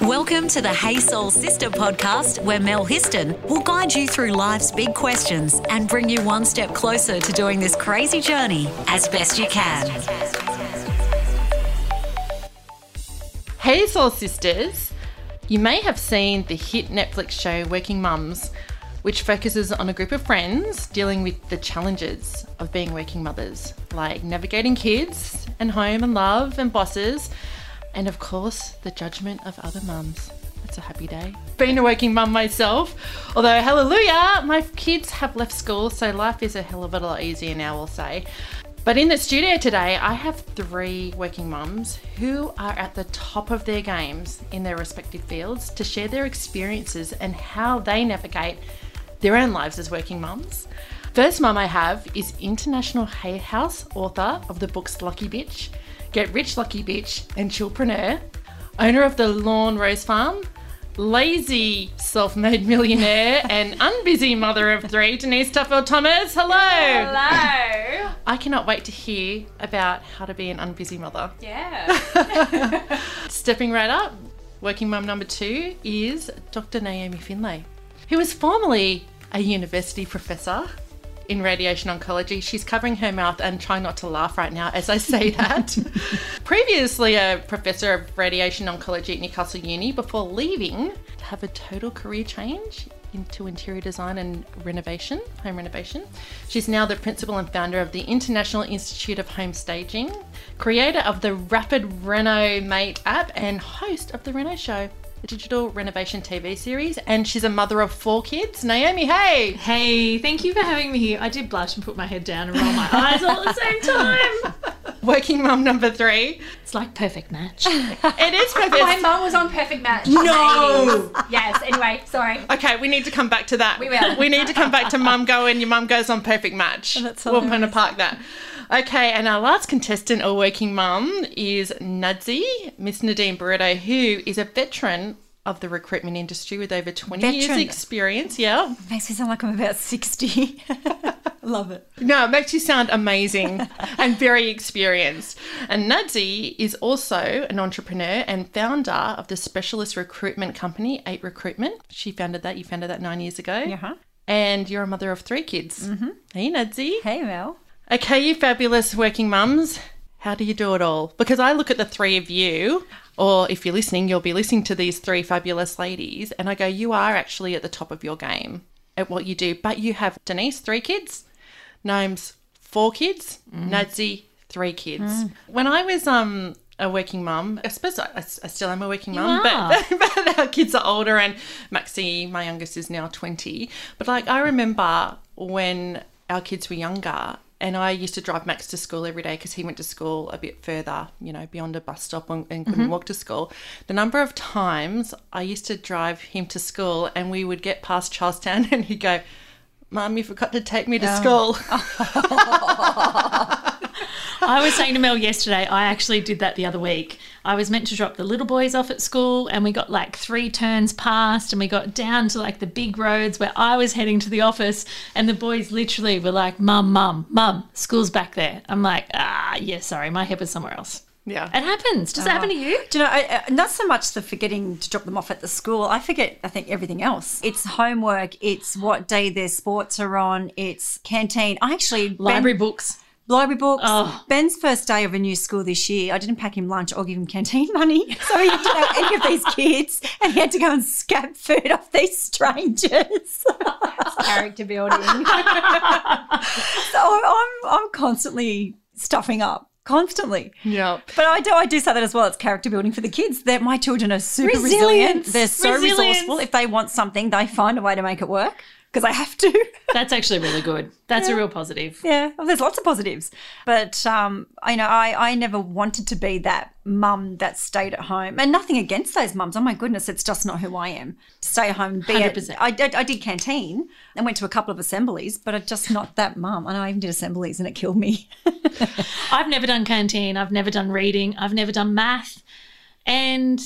Welcome to the Hey Soul Sister podcast, where Mel Histon will guide you through life's big questions and bring you one step closer to doing this crazy journey as best you can. Hey, Soul Sisters! You may have seen the hit Netflix show Working Mums, which focuses on a group of friends dealing with the challenges of being working mothers, like navigating kids and home and love and bosses, and of course, the judgment of other mums. It's a happy day. Being a working mum myself, although hallelujah, my kids have left school, so life is a hell of a lot easier now, I'll say. But in the studio today, I have three working mums who are at the top of their games in their respective fields to share their experiences and how they navigate their own lives as working mums. First mum I have is International Hay House author of the books Lucky Bitch, Get Rich Lucky Bitch, and Chillpreneur, owner of the Lawn Rose Farm, lazy self-made millionaire and unbusy mother of three, Denise Duffield Thomas. Hello. Hello. I cannot wait to hear about how to be an unbusy mother. Yeah. Stepping right up, working mum number two is Dr. Naomi Findlay, who was formerly a university professor in radiation oncology. She's covering her mouth and trying not to laugh right now as I say that. Previously, a professor of radiation oncology at Newcastle Uni before leaving to have a total career change into interior design and renovation, home renovation. She's now the principal and founder of the International Institute of Home Staging, creator of the Rapid Reno Mate app, and host of the Reno Show, a digital renovation TV series. And she's a mother of four kids. Naomi, hey! Hey, thank you for having me here. I did blush and put my head down and roll my eyes all at the same time. Working mum number three. It's like perfect match. It is perfect. My perfect. mum was on Perfect Match. No! Yes. Anyway, sorry. Okay, we need to come back to that. We will. We need to come back to mum going, your mum goes on perfect match. That's we'll kind of park that. Okay, and our last contestant or working mum is Nadsy, Miss Nadine Barretto, who is a veteran of the recruitment industry with over 20 years experience. Yeah. Makes me sound like I'm about 60. Love it. No, it makes you sound amazing and very experienced. And Nadsy is also an entrepreneur and founder of the specialist recruitment company, Eight Recruitment. She founded that. You founded that nine years ago. Uh-huh. And you're a mother of three kids. Mm-hmm. Hey, Nadsy. Hey, Mel. Okay, you fabulous working mums. How do you do it all? Because I look at the three of you, or if you're listening, you'll be listening to these three fabulous ladies, and I go, you are actually at the top of your game at what you do. But you have Denise, three kids, Nomes, four kids, Nadsy, three kids. When I was um a working mum, I suppose I, I still am a working mum, but, but our kids are older, and Maxie, my youngest, is now 20. But like, I remember when our kids were younger, and I used to drive Max to school every day because he went to school a bit further, you know, beyond a bus stop and, and couldn't mm-hmm. walk to school. The number of times I used to drive him to school and we would get past Charlestown and he'd go, Mum, you forgot to take me to school. I was saying to Mel yesterday, I actually did that the other week. I was meant to drop the little boys off at school, and we got like three turns past, and we got down to like the big roads where I was heading to the office, and the boys literally were like, Mum, Mum, Mum, school's back there. I'm like, ah, yeah, sorry, my head was somewhere else. Yeah. It happens. Does it happen to you? Do you know, I, uh, not so much the forgetting to drop them off at the school. I forget, I think, everything else. It's homework. It's what day their sports are on. It's canteen. I actually. Ben- Library books. Library books. Oh. Ben's first day of a new school this year, I didn't pack him lunch or give him canteen money. So he didn't have any of these kids and he had to go and scab food off these strangers. Character building. so I'm, I'm constantly stuffing up. Constantly. Yeah. But I do I do say that as well. It's character building for the kids. That my children are super resilient. They're so Resilience. resourceful. If they want something, they find a way to make it work because I have to. That's actually really good. That's a real positive. yeah, well, there's lots of positives. But um, I know I, I never wanted to be that mum that stayed at home. And nothing against those mums. Oh my goodness, it's just not who I am. Stay at home. Be at- 100%. I, did, I did canteen and went to a couple of assemblies, but I'm just not that mum. And I even did assemblies and it killed me. I've never done canteen. I've never done reading. I've never done math. And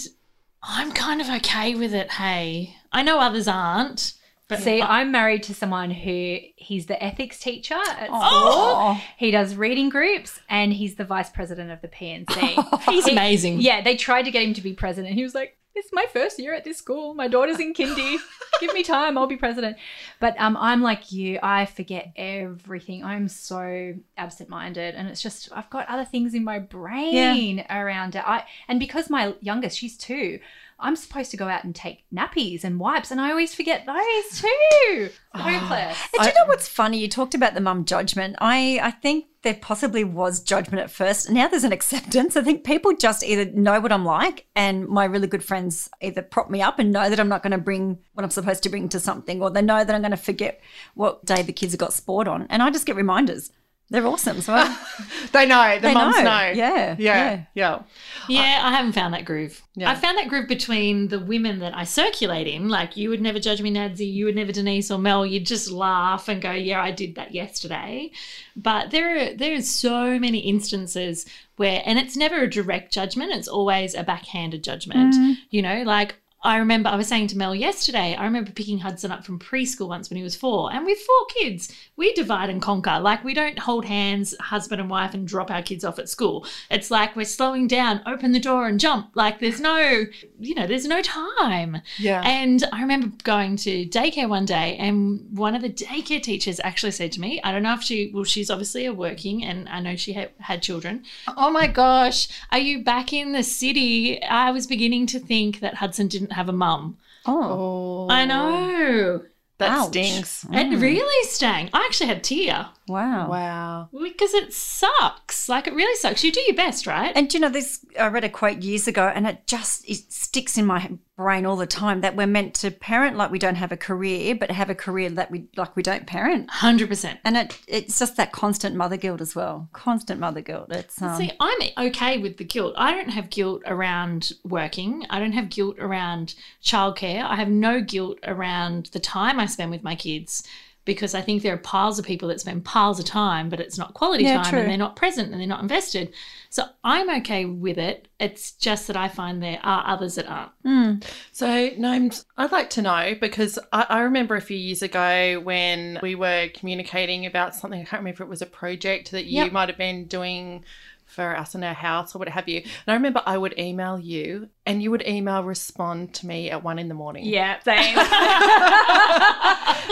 I'm kind of okay with it. Hey, I know others aren't. See, I'm married to someone who he's the ethics teacher at school. Oh. He does reading groups and he's the vice president of the P&C. He's He- amazing. Yeah, they tried to get him to be president. He was like, "It's my first year at this school. My daughter's in kindy. Give me time. I'll be president." But um, I'm like you. I forget everything. I'm so absent-minded, and it's just I've got other things in my brain around it. I and because my youngest, she's two. I'm supposed to go out and take nappies and wipes, and I always forget those too. Hopeless. And do you know what's funny? You talked about the mum judgment. I, I think there possibly was judgment at first. Now there's an acceptance. I think people just either know what I'm like, and my really good friends either prop me up and know that I'm not going to bring what I'm supposed to bring to something, or they know that I'm going to forget what day the kids have got sport on. And I just get reminders. They're awesome. So I, They know. The They mums know. know. Yeah, Yeah. Yeah. Yeah, I haven't found that groove. Yeah. I found that groove between the women that I circulate in. Like, you would never judge me, Nadsy. You would never, Denise or Mel. You'd just laugh and go, "Yeah, I did that yesterday." But there are there are so many instances where, and it's never a direct judgment. It's always a backhanded judgment. Mm-hmm. You know, like. I remember I was saying to Mel yesterday, I remember picking Hudson up from preschool once when he was four. And with four kids, we divide and conquer. Like, we don't hold hands, husband and wife, and drop our kids off at school. It's like we're slowing down, open the door and jump. Like, there's no, you know, there's no time. Yeah. And I remember going to daycare one day, and one of the daycare teachers actually said to me, I don't know if she, well, she's obviously a working, and I know she had, had children. Oh my gosh, are you back in the city? I was beginning to think that Hudson didn't have a mum. oh. I know. That Ouch. stings. Mm. It really stung. I actually had tear wow. Wow. because it sucks. Like, it really sucks. You do your best, right? And you know this? I read a quote years ago, and it just it sticks in my brain all the time that we're meant to parent like we don't have a career, but have a career that we like we don't parent. 100%. And it it's just that constant mother guilt as well. Constant mother guilt. It's um, See, I'm okay with the guilt. I don't have guilt around working. I don't have guilt around childcare. I have no guilt around the time I spend with my kids because I think there are piles of people that spend piles of time, but it's not quality Yeah, time true. and they're not present and they're not invested. So I'm okay with it. It's just that I find there are others that aren't. Hmm. So, Nomes, I'd like to know because I, I remember a few years ago when we were communicating about something. I can't remember if it was a project that you Yep. might have been doing for us in our house or what have you. And I remember I would email you and you would email respond to me at one in the morning. Yeah, same.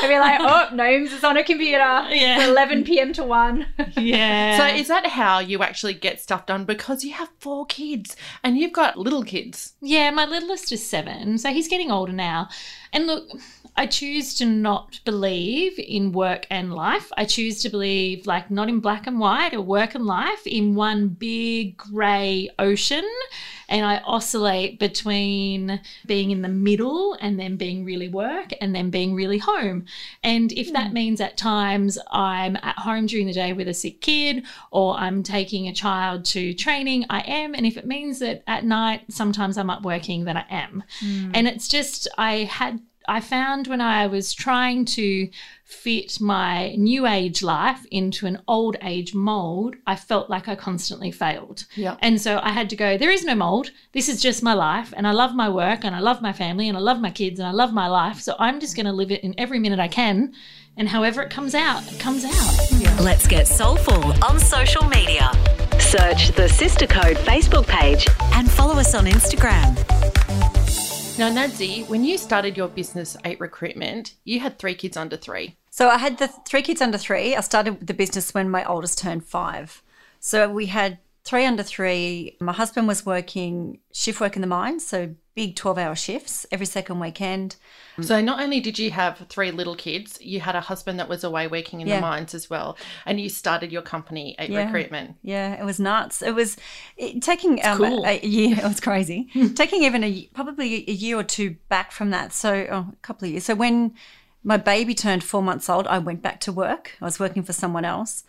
I'd be like, oh, Nomes is on a computer. Yeah. It's 11 p.m. to 1. Yeah. So, is that how you actually get stuff done? Because you have four kids and you've got little kids. Yeah, my littlest is seven, so he's getting older now. And look, I choose to not believe in work and life. I choose to believe, like, not in black and white or work and life, in one big grey ocean. And I oscillate between being in the middle and then being really work and then being really home. And if that hmm. means at times I'm at home during the day with a sick kid or I'm taking a child to training, I am. And if it means that at night sometimes I'm up working, then I am. Hmm. And it's just, I had, I found when I was trying to fit my new age life into an old age mold, I felt like I constantly failed. Yeah. And so I had to go, there is no mold. This is just my life. And I love my work and I love my family and I love my kids and I love my life. So I'm just going to live it in every minute I can. And however it comes out, it comes out. Let's get soulful on social media. Search the Sister Code Facebook page and follow us on Instagram. Now, Nadsy, when you started your business, Eight Recruitment, you had three kids under three. So I had the three kids under three. I started the business when my oldest turned five. So we had three under three. My husband was working shift work in the mines, so big 12 hour shifts every second weekend. So not only did you have three little kids, you had a husband that was away working in Yeah. the mines as well, and you started your company, at Yeah. Recruitment. Yeah, it was nuts. It was it, taking um, cool. a, a year. It was crazy. taking even a probably a year or two back from that. So oh, a couple of years. So when my baby turned four months old, I went back to work. I was working for someone else.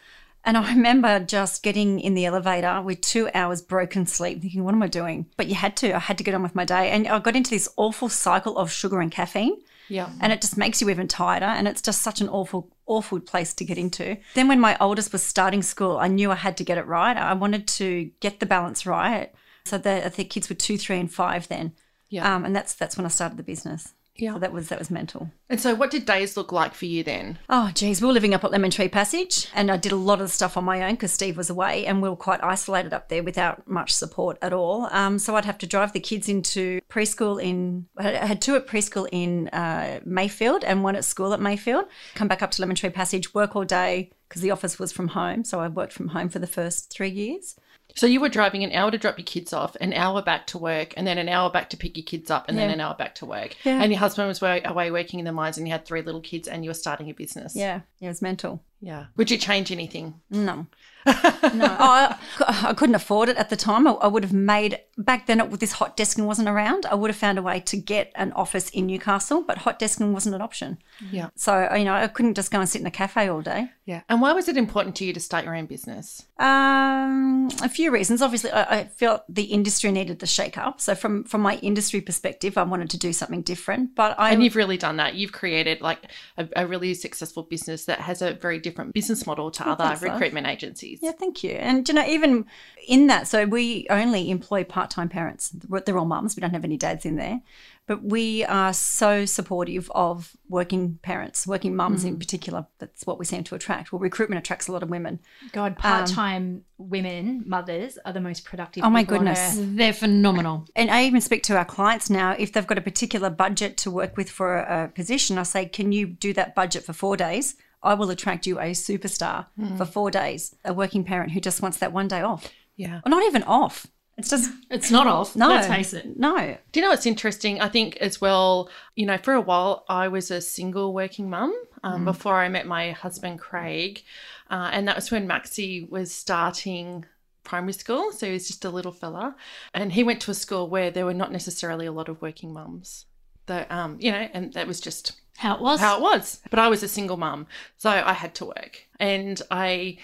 And I remember just getting in the elevator with two hours broken sleep, thinking, what am I doing? But you had to. I had to get on with my day. And I got into this awful cycle of sugar and caffeine Yeah. and it just makes you even tighter and it's just such an awful awful place to get into then when my oldest was starting school i knew i had to get it right i wanted to get the balance right so the, I think kids were two three and five then Yeah. um, and that's that's when i started the business Yeah. So that was that was mental. And so, what did days look like for you then? Oh, geez, we were living up at Lemon Tree Passage, and I did a lot of the stuff on my own because Steve was away, and we were quite isolated up there without much support at all. Um, so I'd have to drive the kids into preschool in. I had two at preschool in uh, Mayfield and one at school at Mayfield. Come back up to Lemon Tree Passage, work all day because the office was from home. So I worked from home for the first three years. So you were driving an hour to drop your kids off, an hour back to work, and then an hour back to pick your kids up, and then an hour back to work. Yeah. And your husband was away working in the mines, and you had three little kids, and you were starting a business. Yeah, yeah, it was mental. Yeah. Would you change anything? No. No. I, I couldn't afford it at the time. I, I would have made, back then, it, this hot desking wasn't around. I would have found a way to get an office in Newcastle, but hot desking wasn't an option. Yeah. So, you know, I couldn't just go and sit in a cafe all day. Yeah. And why was it important to you to start your own business? Um, a few reasons. Obviously, I, I felt the industry needed the shake up. So, from from my industry perspective, I wanted to do something different. But I, And you've really done that. You've created like a, a really successful business that has a very different business model to other recruitment love. recruitment agencies. Yeah, thank you. And you know, even in that, so we only employ part-time parents. They're all mums. We don't have any dads in there, but we are so supportive of working parents, working mums Mm. in particular. That's what we seem to attract. Well, recruitment attracts a lot of women. God, part time women, mothers, are the most productive. Oh my people on goodness. earth. They're phenomenal. And I even speak to our clients now if they've got a particular budget to work with for a, a position. I say, can you do that budget for four days? I will attract you a superstar Mm. for four days, a working parent who just wants that one day off, Yeah. or not even off. It's just It's not off. no. Let's face it. No. Do you know what's interesting? I think as well, you know, for a while I was a single working mum um, before I met my husband Craig, uh, and that was when Maxie was starting primary school. So he was just a little fella, and he went to a school where there were not necessarily a lot of working mums. That um, you know, and that was just How it was. how it was. But I was a single mum, so I had to work, and I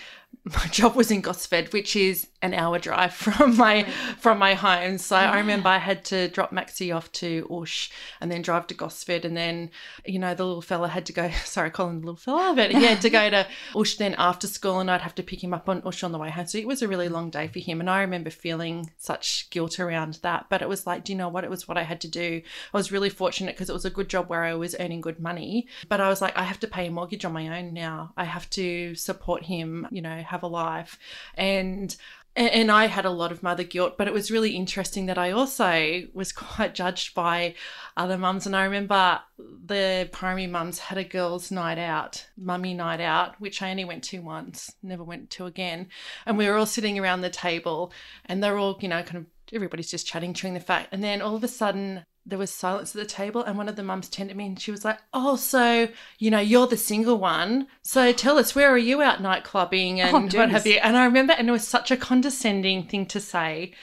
my job was in Gosford, which is an hour drive from my from my home. So I remember I had to drop Maxie off to OOSH and then drive to Gosford, and then you know the little fella had to go. Sorry, I call him the little fella, but he had to go to OOSH then after school, and I'd have to pick him up on OOSH on the way home. So it was a really long day for him, and I remember feeling such guilt around that. But it was like, do you know what? It was what I had to do. I was really fortunate because it was a good job where I was earning good money, but I was like, I have to pay a mortgage on my own now. I have to support him, you know, have a life, and and I had a lot of mother guilt, but it was really interesting that I also was quite judged by other mums. And I remember the primary mums had a girls' night out, mummy night out, which I only went to once, never went to again. And we were all sitting around the table, and they're all, you know, kind of everybody's just chatting, chewing the fat. And then all of a sudden, there was silence at the table, and one of the mums turned to me and she was like, "Oh, so you know, you're the single one. So tell us, where are you out night clubbing oh, and Oh, what have you?" And I remember, and it was such a condescending thing to say.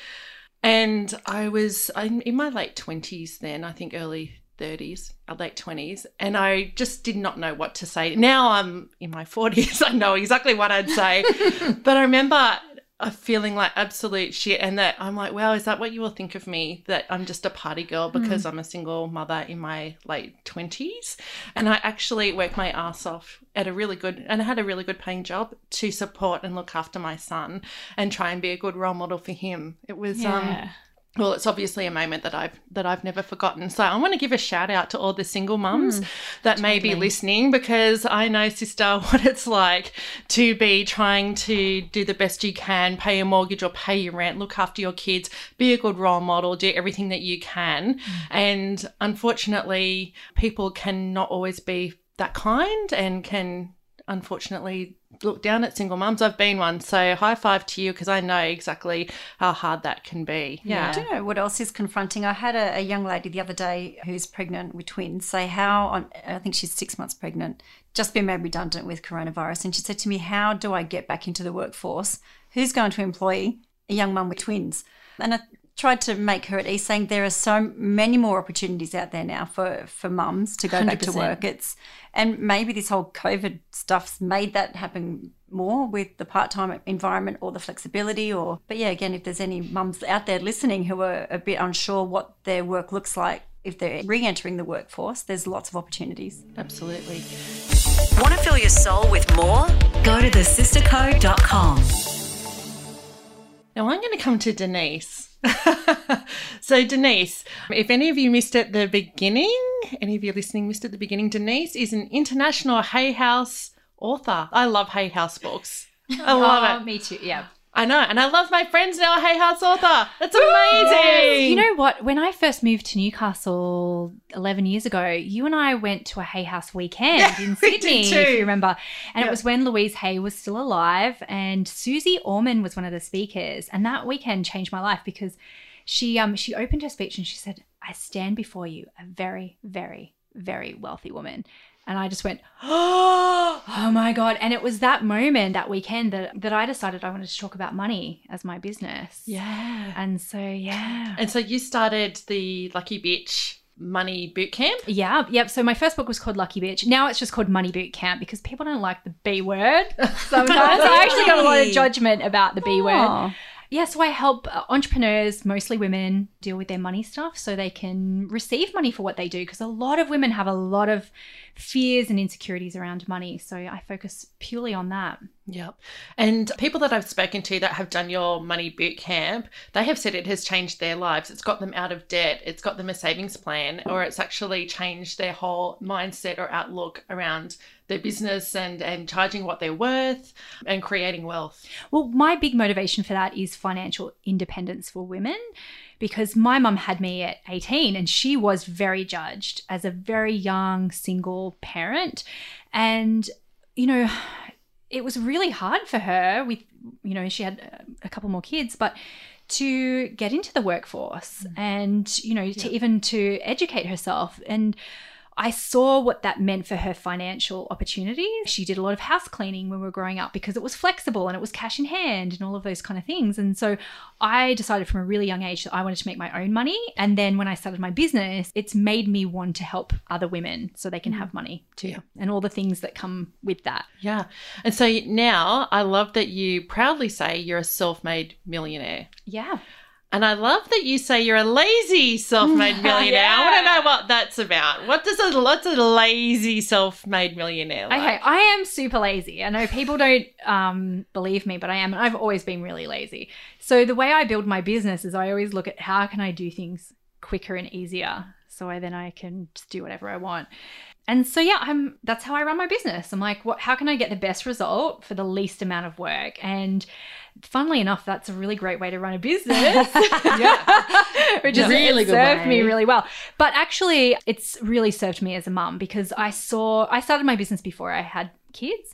And I was I'm in my late twenties then, I think early 30s, or uh, late 20s, and I just did not know what to say. Now I'm in my 40s, I know exactly what I'd say. but I remember uh, feeling like absolute shit, and that I'm like, wow, is that what you will think of me? That I'm just a party girl because I'm a single mother in my late 20s. And I actually worked my ass off at a really good, and I had a really good paying job to support and look after my son and try and be a good role model for him. It was, um, Yeah. Well, it's obviously a moment that I've that I've never forgotten. So I want to give a shout out to all the single mums mm, that may be listening because I know, sister, what it's like to be trying to do the best you can, pay your mortgage or pay your rent, look after your kids, be a good role model, do everything that you can. Mm. And unfortunately, people cannot always be that kind and can unfortunately look down at single mums. I've been one, so high five to you because I know exactly how hard that can be. Yeah. I don't know what else is confronting? I had a, a young lady the other day who's pregnant with twins say how on I think she's six months pregnant, just been made redundant with coronavirus, and she said to me, "How do I get back into the workforce? Who's going to employ a young mum with twins?" And I tried to make her at ease, saying there are so many more opportunities out there now for for mums to go back to work. It's and maybe this whole COVID stuff's made that happen more with the part-time environment or the flexibility or but yeah again if there's any mums out there listening who are a bit unsure what their work looks like if they're re-entering the workforce there's lots of opportunities Absolutely. Want to fill your soul with more? Go to thesistercode.com. Now I'm going to come to Denise. so, Denise, if any of you missed at the beginning, any of you listening missed at the beginning, Denise is an international Hay House author. I love Hay House books. I love Oh, it. me too. Yeah. I know. And I love my friends now, Hay House author. That's amazing. You know what? When I first moved to Newcastle 11 years ago, you and I went to a Hay House weekend in we did Sydney, too. if you remember. And Yeah. it was when Louise Hay was still alive, and Suze Orman was one of the speakers. And that weekend changed my life because she um she opened her speech and she said, "I stand before you, a very, very, very wealthy woman." And I just went, oh oh my god! And it was that moment, that weekend, that that I decided I wanted to talk about money as my business. yeah. And so yeah. And so you started the Lucky Bitch Money Boot Camp. Yeah, yep. So my first book was called Lucky Bitch. Now it's just called Money Boot Camp because people don't like the B word sometimes. I actually got a lot of judgment about the B word. Yeah, so I help uh, entrepreneurs, mostly women, deal with their money stuff so they can receive money for what they do because a lot of women have a lot of fears and insecurities around money. So I focus purely on that. Yep. And people that I've spoken to that have done your money boot camp, they have said it has changed their lives. It's got them out of debt, it's got them a savings plan, or it's actually changed their whole mindset or outlook around their business and, and charging what they're worth and creating wealth. Well, my big motivation for that is financial independence for women because my mum had me at 18 and she was very judged as a very young single parent. And, you know, it was really hard for her with, you know, she had a couple more kids, but to get into the workforce mm. and, you know, to even to educate herself. And, I saw what that meant for her financial opportunities. She did a lot of house cleaning when we were growing up because it was flexible and it was cash in hand and all of those kind of things. And so I decided from a really young age that I wanted to make my own money. And then when I started my business, it's made me want to help other women so they can mm. have money too Yeah. and all the things that come with that. Yeah. And so now I love that you proudly say you're a self made millionaire. Yeah. And I love that you say you're a lazy self-made millionaire. I want to know what that's about. What does a what's a lazy self-made millionaire like? Okay, I am super lazy. I know people don't um, believe me, but I am. and I've always been really lazy. So the way I build my business is I always look at how can I do things quicker and easier, so I then I can just do whatever I want. And so yeah, I'm. That's how I run my business. I'm like, what? How can I get the best result for the least amount of work? And funnily enough, that's a really great way to run a business. Yeah. Which is Really it served way. me really well. But actually, it's really served me as a mum because I saw I started my business before I had kids.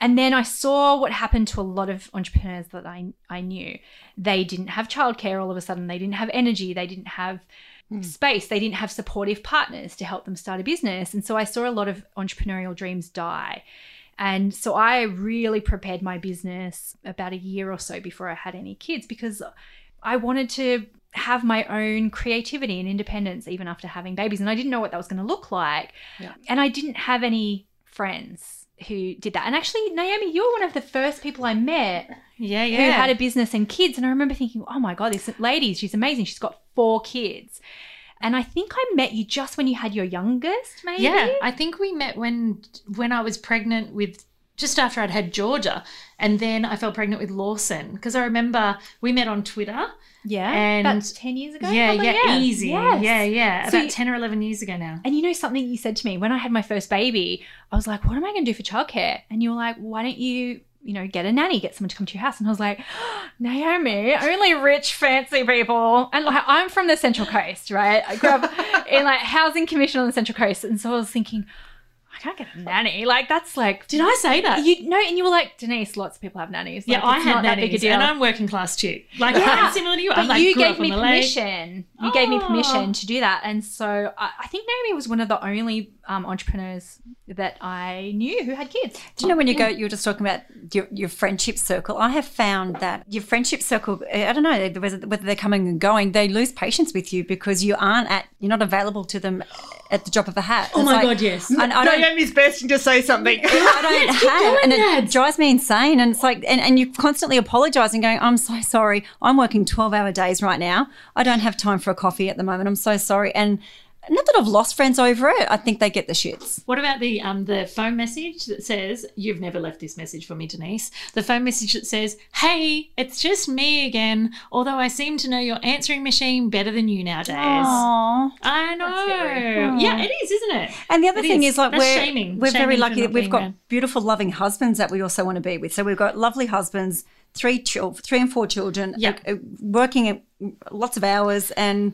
And then I saw what happened to a lot of entrepreneurs that I, I knew. They didn't have childcare all of a sudden. They didn't have energy. They didn't have hmm. space. They didn't have supportive partners to help them start a business. And so I saw a lot of entrepreneurial dreams die. And so I really prepared my business about a year or so before I had any kids because I wanted to have my own creativity and independence even after having babies. And I didn't know what that was going to look like. Yeah. And I didn't have any friends who did that. And actually, Naomi, you were one of the first people I met Yeah, who had a business and kids. And I remember thinking, oh my God, this lady, she's amazing. She's got four kids. And I think I met you just when you had your youngest, maybe. Yeah, I think we met when when I was pregnant with just after I'd had Georgia, and then I fell pregnant with Lawson because I remember we met on Twitter. Yeah. And- about 10 years ago. yeah, probably? yeah, easy. Yes. Yeah, yeah. So About you- ten or eleven years ago now. And you know something you said to me when I had my first baby, I was like, what am I going to do for childcare? And you were like, why don't you, you know, get a nanny, get someone to come to your house? And I was like, Naomi, only rich, fancy people. And like, I'm from the Central Coast, right? I grew up in like housing commission on the Central Coast. And so I was thinking, I can't get a nanny. Like, that's like, Did I say that? you know, and you were like, Denise, lots of people have nannies. yeah, I had not that big a nannies, deal. and I'm working class too. Like Yeah. I'm similar to you. But I'm like you gave me on the lake. permission. You gave me Oh. permission to do that, and so I, I think Naomi was one of the only um, entrepreneurs that I knew who had kids. Do you know when you go, you were just talking about your, your friendship circle? I have found that your friendship circle, I don't know whether, whether they're coming and going, they lose patience with you because you aren't at, you're not available to them at the drop of a hat. Oh It's my like- god, yes. And I don't, Naomi's bursting to say something. I don't have, and that. it drives me insane. And it's like, and, and you're constantly apologising, going, "I'm so sorry. I'm working twelve hour days right now. I don't have time for a coffee at the moment. I'm so sorry." And not that I've lost friends over it. I think they get the shits. What about the um the phone message that says you've never left this message for me, Denise? The phone message that says, "Hey, it's just me again. Although I seem to know your answering machine better than you nowadays." Aww. I know. Yeah, it is, isn't it? And the other It thing is. is, like That's we're shaming. we're very Shaming for lucky that we've got around. beautiful, loving husbands that we also want to be with. So we've got lovely husbands, three children, three and four children, Yeah. uh, uh, working at lots of hours, and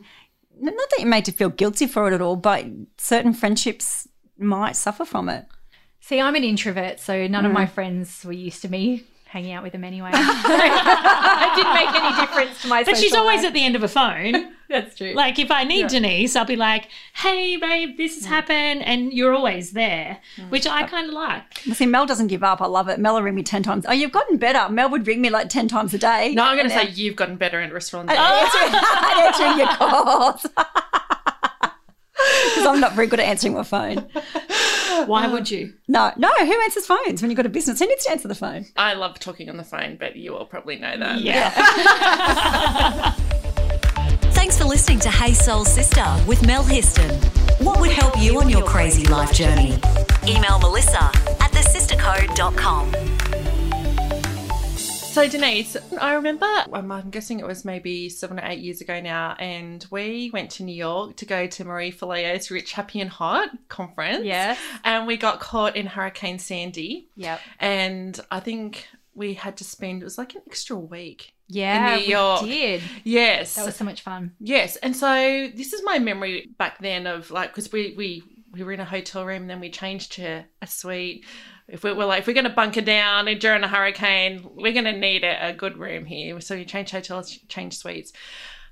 not that you're made to feel guilty for it at all, but certain friendships might suffer from it. See, I'm an introvert, so none Mm. of my friends were used to me hanging out with them anyway. it didn't make any difference to my. But she's always life. at the end of a phone. That's true. Like if I need Denise, I'll be like, "Hey, babe, this has happened," and you're always there, which I kind of like. Well, See, Mel doesn't give up. I love it. Mel will ring me 10 times. Oh, you've gotten better. Mel would ring me like 10 times a day. No, I'm going to say you've gotten better at restaurants. Oh. answering, answering your calls. Because I'm not very good at answering my phone. Why would you? No, no, who answers phones when you've got a business? Who needs to answer the phone? I love talking on the phone, but you all probably know that. Yeah. Thanks for listening to Hey Soul Sister with Mel Histon. What would help you on your crazy life journey? Email Melissa at thesistercode.com. So Denise, I remember, I'm guessing it was maybe seven or eight years ago now, and we went to New York to go to Marie Forleo's Rich, Happy and Hot conference. Yes. And we got caught in Hurricane Sandy. Yep. And I think we had to spend, it was like an extra week. Yeah, New York. we did. Yes. That was so much fun. Yes, and so this is my memory back then of like because we we we were in a hotel room and then we changed to a suite. If we were like if we're going to bunker down during a hurricane, we're going to need a, a good room here. So you change hotels, change suites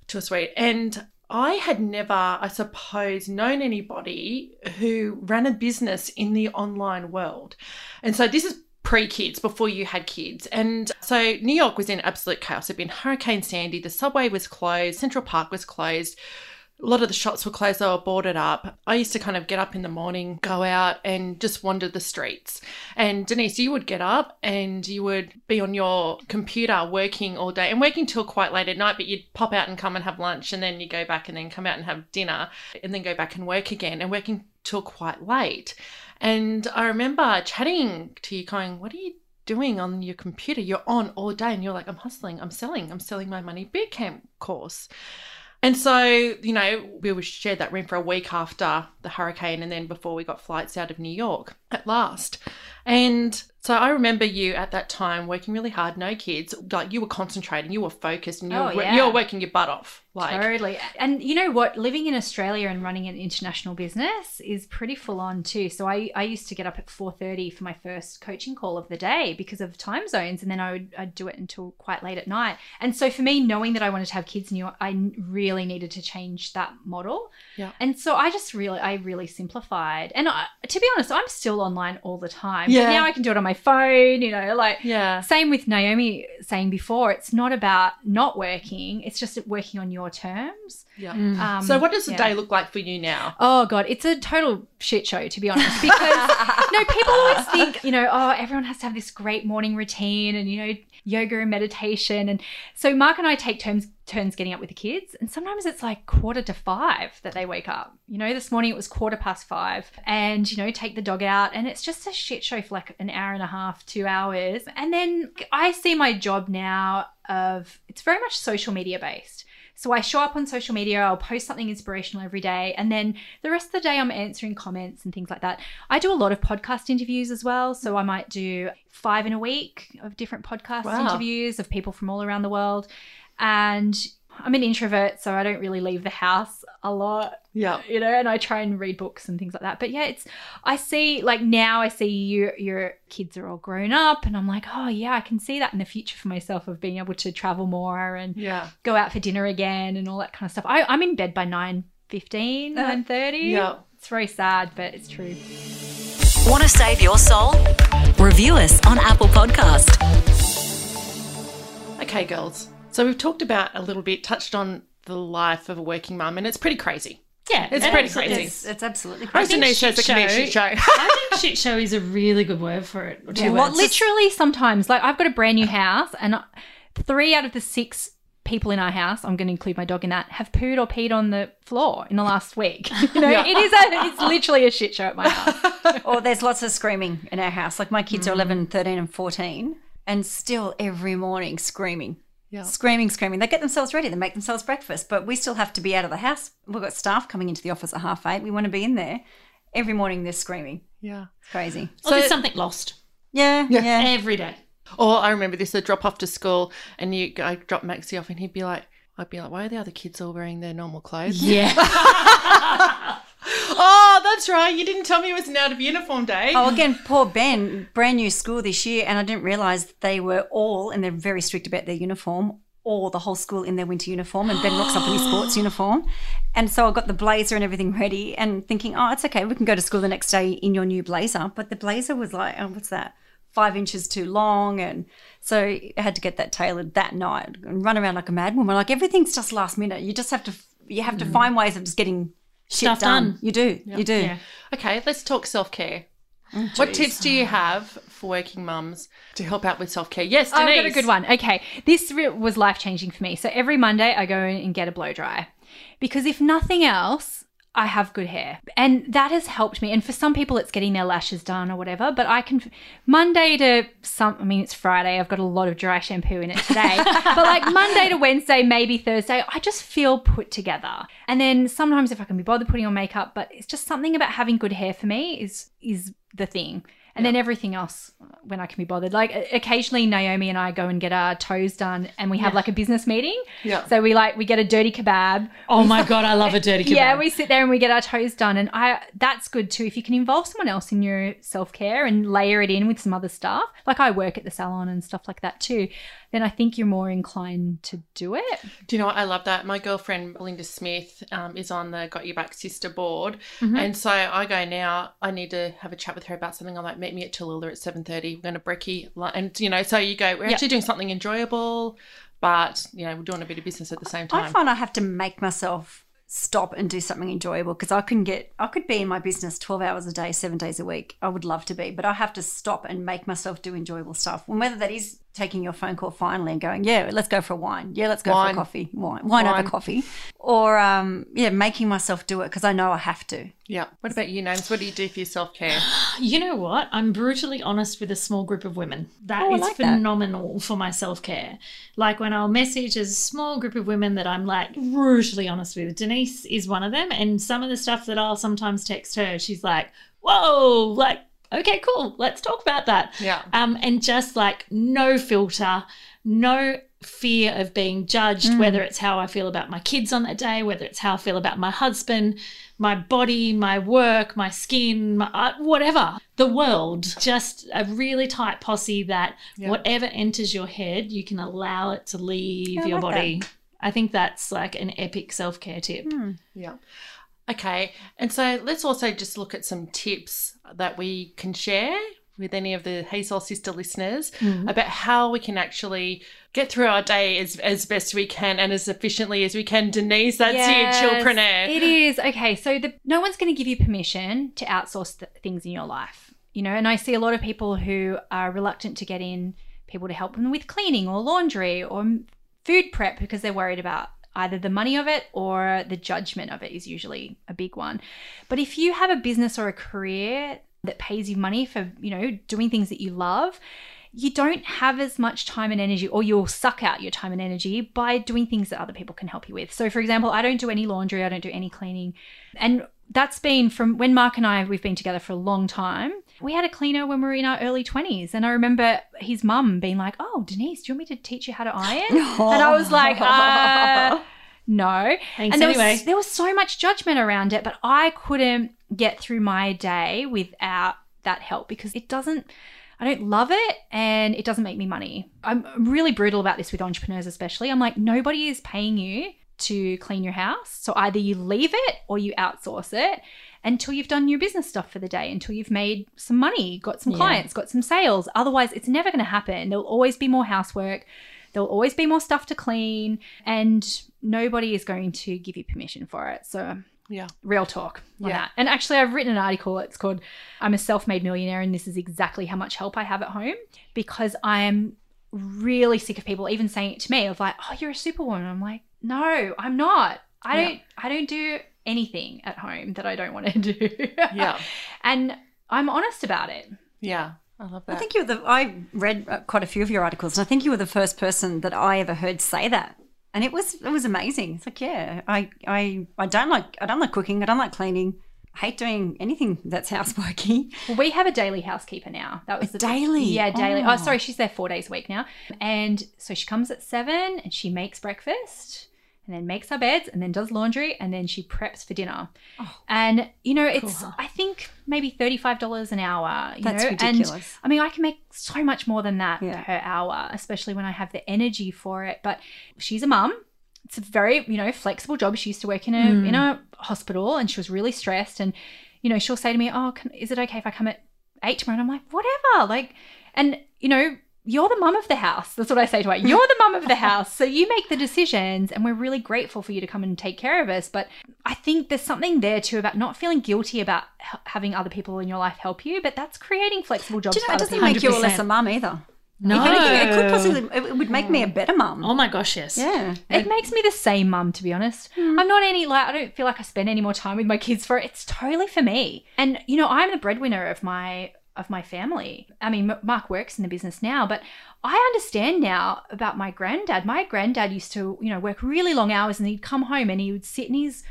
to a suite, and I had never, I suppose, known anybody who ran a business in the online world, and so this is pre kids before you had kids. And so New York was in absolute chaos. It'd been Hurricane Sandy, the subway was closed, Central Park was closed. A lot of the shops were closed, they were boarded up. I used to kind of get up in the morning, go out and just wander the streets. And Denise, you would get up and you would be on your computer working all day and working till quite late at night, but you'd pop out and come and have lunch and then you go back and then come out and have dinner and then go back and work again and working till quite late. And I remember chatting to you, going, What are you doing on your computer? You're on all day. And you're like, I'm hustling, I'm selling, I'm selling my money boot camp course. And so, you know, we were shared that room for a week after the hurricane and then before we got flights out of New York at last. And so I remember you at that time working really hard, no kids, like you were concentrating, you were focused, and you, Oh, were, yeah. you were working your butt off. Like, Totally. And you know what? Living in Australia and running an international business is pretty full on too. So I, I used to get up at 4.30 for my first coaching call of the day because of time zones. And then I would I'd do it until quite late at night. And so for me, knowing that I wanted to have kids knew I really needed to change that model. Yeah. And so I just really, I really simplified. And I, to be honest, I'm still online all the time. Yeah. But now I can do it on my phone, you know, like yeah. same with Naomi saying before, it's not about not working, it's just working on your terms. Yeah. Um, So, what does the yeah. day look like for you now? Oh god, it's a total shit show to be honest. Because no, people always think you know, oh, everyone has to have this great morning routine and you know, yoga and meditation. And so Mark and I take turns turns getting up with the kids, and sometimes it's like quarter to five that they wake up. You know, this morning it was quarter past five, and you know, take the dog out, and it's just a shit show for like an hour and a half, two hours. And then I see my job now of it's very much social media based. So I show up on social media, I'll post something inspirational every day, and then the rest of the day I'm answering comments and things like that. I do a lot of podcast interviews as well. So I might do five in a week of different podcast Wow. interviews of people from all around the world. And I'm an introvert, so I don't really leave the house a lot Yeah. you know, and I try and read books and things like that. But yeah, it's I see like now I see you your kids are all grown up and I'm like, oh yeah, I can see that in the future for myself of being able to travel more and Yeah. go out for dinner again and all that kind of stuff. I, I'm in bed by 9 15, uh, 9 30. yeah. It's very sad, but it's true. Want to save your soul? Review us on Apple Podcast. Okay, girls. So, we've talked about a little bit, touched on the life of a working mum, and it's pretty crazy. Yeah, It's it pretty crazy. It's, it's absolutely I crazy. think Denise says shit it can be a shit show. I think shit show is a really good word for it. or two Yeah, words. what Literally sometimes like I've got a brand new house and three out of the six people in our house, I'm going to include my dog in that, have pooed or peed on the floor in the last week. You know, it is a, it's literally a shit show at my house. or there's lots of screaming in our house. Like my kids are mm. 11, 13, and 14, and still every morning screaming. Yeah. Screaming, screaming. They get themselves ready. They make themselves breakfast, but we still have to be out of the house. We've got staff coming into the office at half eight. We want to be in there. Every morning they're screaming. Yeah. It's crazy. Or there's something lost Yeah, yeah. every day. Or I remember this: a drop off to school, and you, I drop Maxie off, and he'd be like, "I'd be like, why are the other kids all wearing their normal clothes?" Yeah. oh, that's right. You didn't tell me it was an out of uniform day. Oh, again, poor Ben, brand new school this year, and I didn't realise they were all, and they're very strict about their uniform, all the whole school in their winter uniform, and Ben rocks up in his sports uniform. And so I got the blazer and everything ready, and thinking, oh, it's okay, we can go to school the next day in your new blazer. But the blazer was like, oh, what's that? Five inches too long, and so I had to get that tailored that night and run around like a mad woman. Like everything's just last minute. You just have to, you have to mm. find ways of just getting Stuff done. done. You do, you do. Yeah. Okay, let's talk self care. what tips do you have for working mums to help out with self care? Yes, Denise. I've got a good one. Okay. This was life changing for me. So every Monday I go in and get a blow dry because if nothing else, I have good hair. And that has helped me. And for some people, it's getting their lashes done or whatever. But I can, Monday to some, I mean, it's Friday. I've got a lot of dry shampoo in it today. but like Monday to Wednesday, maybe Thursday, I just feel put together. And then sometimes if I can be bothered putting on makeup, but it's just something about having good hair for me is, is the thing. And then everything else uh, when I can be bothered. Like occasionally Naomi and I go and get our toes done and we have like a business meeting. Yeah. So we like we get a dirty kebab. Oh my god, I love a dirty kebab. Yeah, we sit there and we get our toes done and I that's good too if you can involve someone else in your self-care and layer it in with some other stuff. Like I work at the salon and stuff like that too. Then I think you're more inclined to do it. Do you know what? I love that. My girlfriend Linda Smith um, is on the Got Your Back Sister board, Mm-hmm. and so I go now. I need to have a chat with her about something. I'm like, meet me at Tallulah at seven thirty. We're going to brekkie, and you know, so you go. We're actually doing something enjoyable, but you know, we're doing a bit of business at the same time. I find I have to make myself stop and do something enjoyable because I can get I could be in my business 12 hours a day 7 days a week I would love to be but I have to stop and make myself do enjoyable stuff and whether that is taking your phone call finally and going yeah let's go for a wine yeah let's go Wine. for a coffee wine wine, Wine. over coffee or um yeah making myself do it because I know I have to yeah. What about you, Nomes? What do you do for your self care? You know what? I'm brutally honest with a small group of women. That Oh, is like that. phenomenal for my self care. Like when I'll message a small group of women that I'm like brutally honest with. Denise is one of them. And some of the stuff that I'll sometimes text her, she's like, whoa, like, okay, cool. Let's talk about that. Yeah. Um, and just like no filter, no fear of being judged, whether it's how I feel about my kids on that day, whether it's how I feel about my husband, my body, my work, my skin, my, uh, whatever. The world. Just a really tight posse that whatever enters your head, you can allow it to leave I your like body. I think that's like an epic self care tip. Yeah. Okay. And so let's also just look at some tips that we can share with any of the Hey Soul Sister listeners mm-hmm. about how we can actually get through our day as, as best we can and as efficiently as we can. Denise, that's Yes, you, chillpreneur. It is. Okay, so the, no one's going to give you permission to outsource th- things in your life. You know, and I see a lot of people who are reluctant to get in people to help them with cleaning or laundry or food prep because they're worried about either the money of it or the judgment of it is usually a big one. But if you have a business or a career that pays you money for, you know, doing things that you love, you don't have as much time and energy, or you'll suck out your time and energy by doing things that other people can help you with. So, for example, I don't do any laundry, I don't do any cleaning. And that's been from when Mark and I, we've been together for a long time. We had a cleaner when we were in our early 20s. And I remember his mum being like, Oh, Denise, do you want me to teach you how to iron? And I was like, uh, No. Thanks and there anyway. was, there was so much judgment around it, but I couldn't get through my day without that help because it doesn't. I don't love it and it doesn't make me money. I'm really brutal about this with entrepreneurs, especially. I'm like, nobody is paying you to clean your house. So either you leave it or you outsource it until you've done your business stuff for the day, until you've made some money, got some clients, got some sales. Otherwise, it's never going to happen. There'll always be more housework. There'll always be more stuff to clean, and nobody is going to give you permission for it. So Yeah. real talk on Yeah. that. And actually, I've written an article. It's called "I'm a Self-Made Millionaire," and this is exactly how much help I have at home because I am really sick of people even saying it to me of like, "Oh, you're a superwoman." I'm like, "No, I'm not. I Yeah. don't. I don't do anything at home that I don't want to do." Yeah. and I'm honest about it. Yeah. I love that. I think you're the. I read uh, quite a few of your articles, and I think you were the first person that I ever heard say that, and it was it was amazing. It's like, yeah, I I I don't like I don't like cooking. I don't like cleaning. I hate doing anything that's houseworky. Well, we have a daily housekeeper now. That was the daily? Yeah, daily. Oh. Oh. sorry, she's there four days a week now. And so she comes at seven and she makes breakfast and then makes our beds and then does laundry and then she preps for dinner. Oh. And you know, it's I think maybe thirty five dollars an hour. You That's know? ridiculous. And I mean, I can make so much more than that Yeah. per hour, especially when I have the energy for it. But she's a mum. It's a very you know flexible job. She used to work in a Mm. in a hospital and she was really stressed and you know, she'll say to me, "Oh, can, is it okay if I come at eight tomorrow?" And I'm like, "Whatever." Like, and you know, you're the mum of the house. That's what I say to her. You're the mum of the house, so you make the decisions, and we're really grateful for you to come and take care of us. But I think there's something there too about not feeling guilty about h- having other people in your life help you, but that's creating flexible jobs. Do you know, for it doesn't people. make you a 100%. lesser mum either. No. If anything, it could possibly it would make me a better mum. Oh my gosh, yes. Yeah. It makes me the same mum, to be honest. Hmm. I'm not any like I don't feel like I spend any more time with my kids for it. It's totally for me. And you know, I'm the breadwinner of my of my family. I mean, Mark works in the business now, but I understand now about my granddad. My granddad used to, you know, work really long hours, and he'd come home and he would sit in his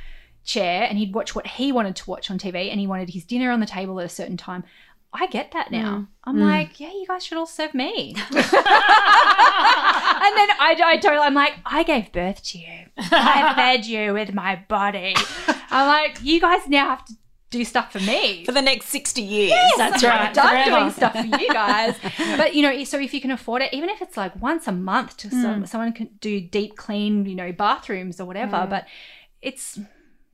chair and he'd watch what he wanted to watch on TV, and he wanted his dinner on the table at a certain time. I get that mm. now. I'm mm. like, yeah, you guys should all serve me. and then I, I totally, I'm like, I gave birth to you. I fed you with my body. I'm like, you guys now have to do stuff for me. For the next 60 years. That's right. done forever. doing stuff for you guys. but you know, so if you can afford it, even if it's like once a month to some, mm. someone can do deep clean, you know, bathrooms or whatever. Mm. But it's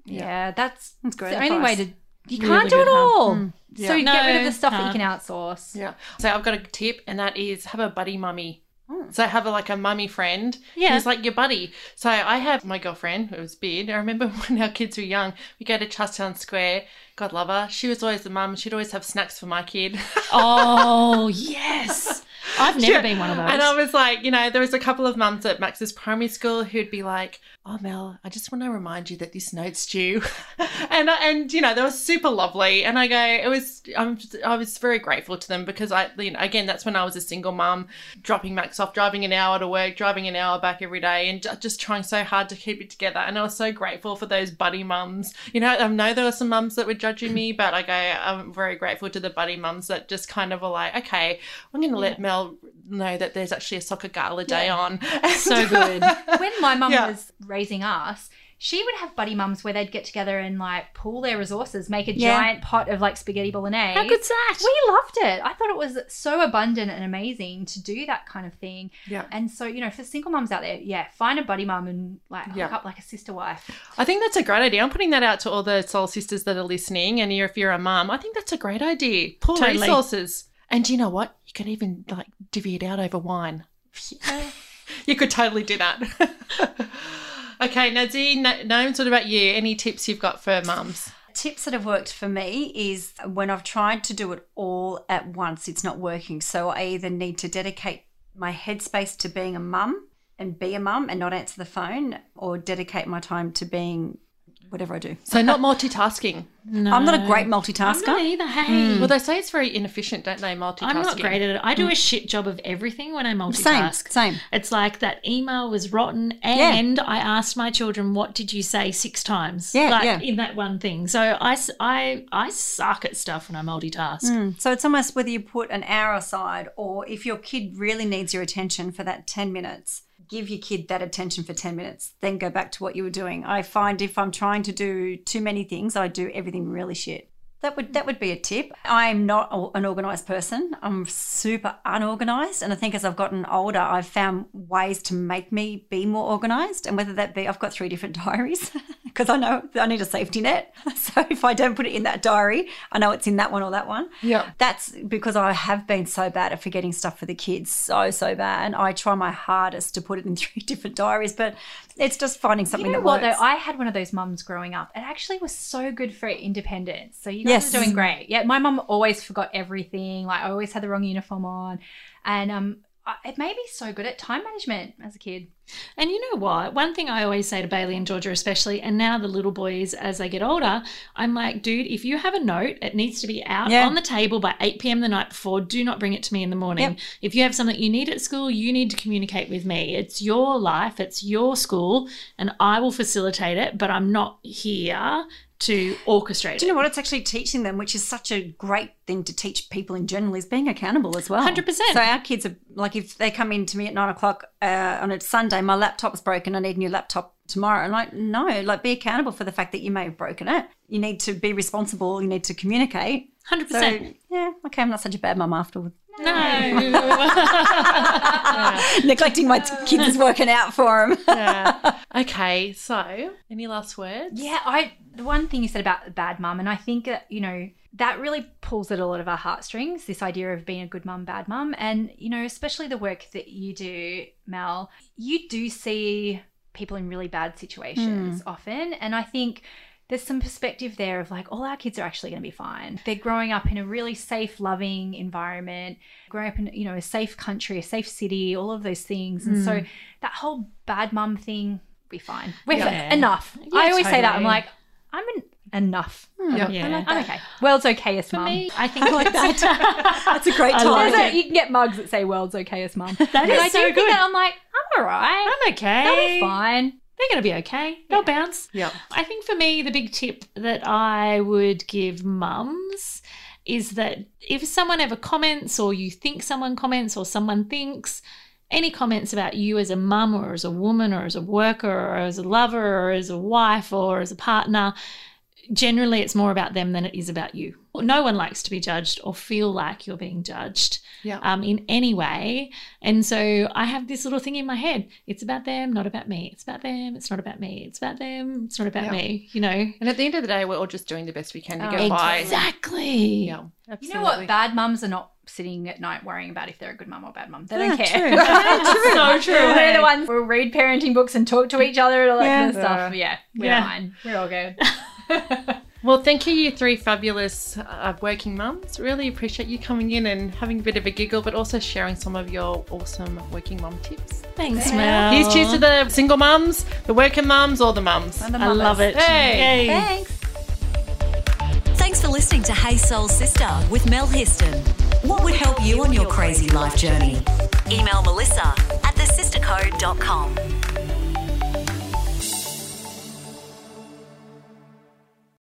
yeah, that's, That's great the only way to you Really can't do good it help. all. Mm. So you get rid of the stuff that you can outsource. Yeah. So I've got a tip, and that is have a buddy mummy. Oh. So I have a like a mummy friend Yeah. who's like your buddy. So I have my girlfriend who was beard. I remember when our kids were young, we go to Charlestown Square. God love her. She was always the mum. She'd always have snacks for my kid. Oh, yes. I've never Yeah. been one of those. And I was like, you know, there was a couple of mums at Max's primary school who'd be like, "Oh, Mel, I just want to remind you that this note's due," and uh, and you know they were super lovely. And I go, it was, I'm, I was very grateful to them because I, you know, again, that's when I was a single mum, dropping Max off, driving an hour to work, driving an hour back every day, and just trying so hard to keep it together. And I was so grateful for those buddy mums. You know, I know there were some mums that were judging me, but I go, I'm very grateful to the buddy mums that just kind of were like, okay, I'm going to let Mel know that there's actually a soccer gala day on. so good. when my mum Yeah. was raising us, she would have buddy mums where they'd get together and like pool their resources, make a Yeah. giant pot of like spaghetti bolognese. How good's that? We loved it. I thought it was so abundant and amazing to do that kind of thing. Yeah. And so, you know, for single mums out there, yeah, find a buddy mum and like hook Yeah. up like a sister wife. I think that's a great idea. I'm putting that out to all the soul sisters that are listening. And if you're a mum, I think that's a great idea. Pool Totally. resources. And you know what? You can even like divvy it out over wine. you could totally do that. okay, Nadine, Na- Nomes, what about you? Any tips you've got for mums? tips that have worked for me is when I've tried to do it all at once, it's not working. So I either need to dedicate my headspace to being a mum and be a mum and not answer the phone, or dedicate my time to being whatever I do. So not multitasking. No. I'm not a great I'm multitasker. not either. Hey. Well, they say it's very inefficient, don't they? Multitasking. I'm not great at it. I do a shit job of everything when I Same, multitask. same. Same. It's like that email was rotten, and I asked my children, "What did you say?" six times. Yeah, like yeah. in that one thing. So I, I, I suck at stuff when I multitask. Mm. So it's almost whether you put an hour aside or if your kid really needs your attention for that 10 minutes, give your kid that attention for 10 minutes, then go back to what you were doing. I find if I'm trying to do too many things, I do everything really shit. That would that would be a tip. I'm not an organized person. I'm super unorganized, and I think as I've gotten older, I've found ways to make me be more organized. And whether that be, I've got three different diaries because I know I need a safety net. So if I don't put it in that diary, I know it's in that one or that one. Yeah. That's because I have been so bad at forgetting stuff for the kids, so so bad. And I try my hardest to put it in three different diaries, but it's just finding something You know that what works. though? I had one of those mums growing up. It actually was so good for independence. So you guys Yes. are doing great. Yeah, my mum always forgot everything. Like I always had the wrong uniform on, and um, it made me so good at time management as a kid. And you know what? One thing I always say to Bailey and Georgia, especially, and now the little boys as they get older, I'm like, dude, if you have a note, it needs to be out Yeah. on the table by 8 p.m. the night before. Do not bring it to me in the morning. Yep. If you have something you need at school, you need to communicate with me. It's your life, it's your school, and I will facilitate it, but I'm not here to orchestrate Do you know what? It's actually teaching them, which is such a great thing to teach people in general, is being accountable as well. 100%. So our kids are like, if they come in to me at nine o'clock uh, on a Sunday, my laptop's broken, I need a new laptop tomorrow. I'm like, no, like be accountable for the fact that you may have broken it. You need to be responsible. You need to communicate. 100%. So yeah, okay, I'm not such a bad mum afterwards. No. Neglecting my t- kids is working out for them. Yeah. okay, so any last words? Yeah, I the one thing you said about the bad mum, and I think that you know that really pulls at a lot of our heartstrings. This idea of being a good mum, bad mum, and you know especially the work that you do, Mel. You do see people in really bad situations hmm. often, and I think. There's some perspective there of like all our kids are actually going to be fine. They're growing up in a really safe, loving environment, growing up in you know a safe country, a safe city, all of those things. And so mm. that whole bad mum thing, be fine. We're Yeah. enough. Yeah, I always say that. I'm like, I'm an, enough. Mm. Yeah. Yeah. I'm okay. World's okayest For mum. me, I think like that. That's a great time. like you can get mugs that say "World's okayest mum." That and is I do so think good. that I'm like, I'm all right. I'm okay. They'll be fine. They're going to be okay. They'll bounce. Yeah. I think for me, the big tip that I would give mums is that if someone ever comments, or you think someone comments, or someone thinks any comments about you as a mum, or as a woman, or as a worker, or as a lover, or as a wife, or as a partner, generally it's more about them than it is about you. No one likes to be judged or feel like you're being judged Yeah. um, in any way. And so I have this little thing in my head. It's about them, not about me. It's about them. It's not about me. It's about them. It's not about Yeah. me. You know. And at the end of the day, we're all just doing the best we can to Oh, get by. Exactly. Yeah. You know what? Bad mums are not sitting at night worrying about if they're a good mum or bad mum. They don't Yeah, care. true. so true. They're the ones who read parenting books and talk to each other and all that Yeah. kind of stuff. Yeah, we're Yeah. fine. We're all good. Well, thank you, you three fabulous uh, working mums. Really appreciate you coming in and having a bit of a giggle, but also sharing some of your awesome working mum tips. Thanks, Mel. Here's cheers to the single mums, the working mums, or the mums. The I love it. Hey. Yay. Thanks. Thanks for listening to Hey Soul Sister with Mel Histon. What would help you on your crazy life journey? Email Melissa at thesistercode.com.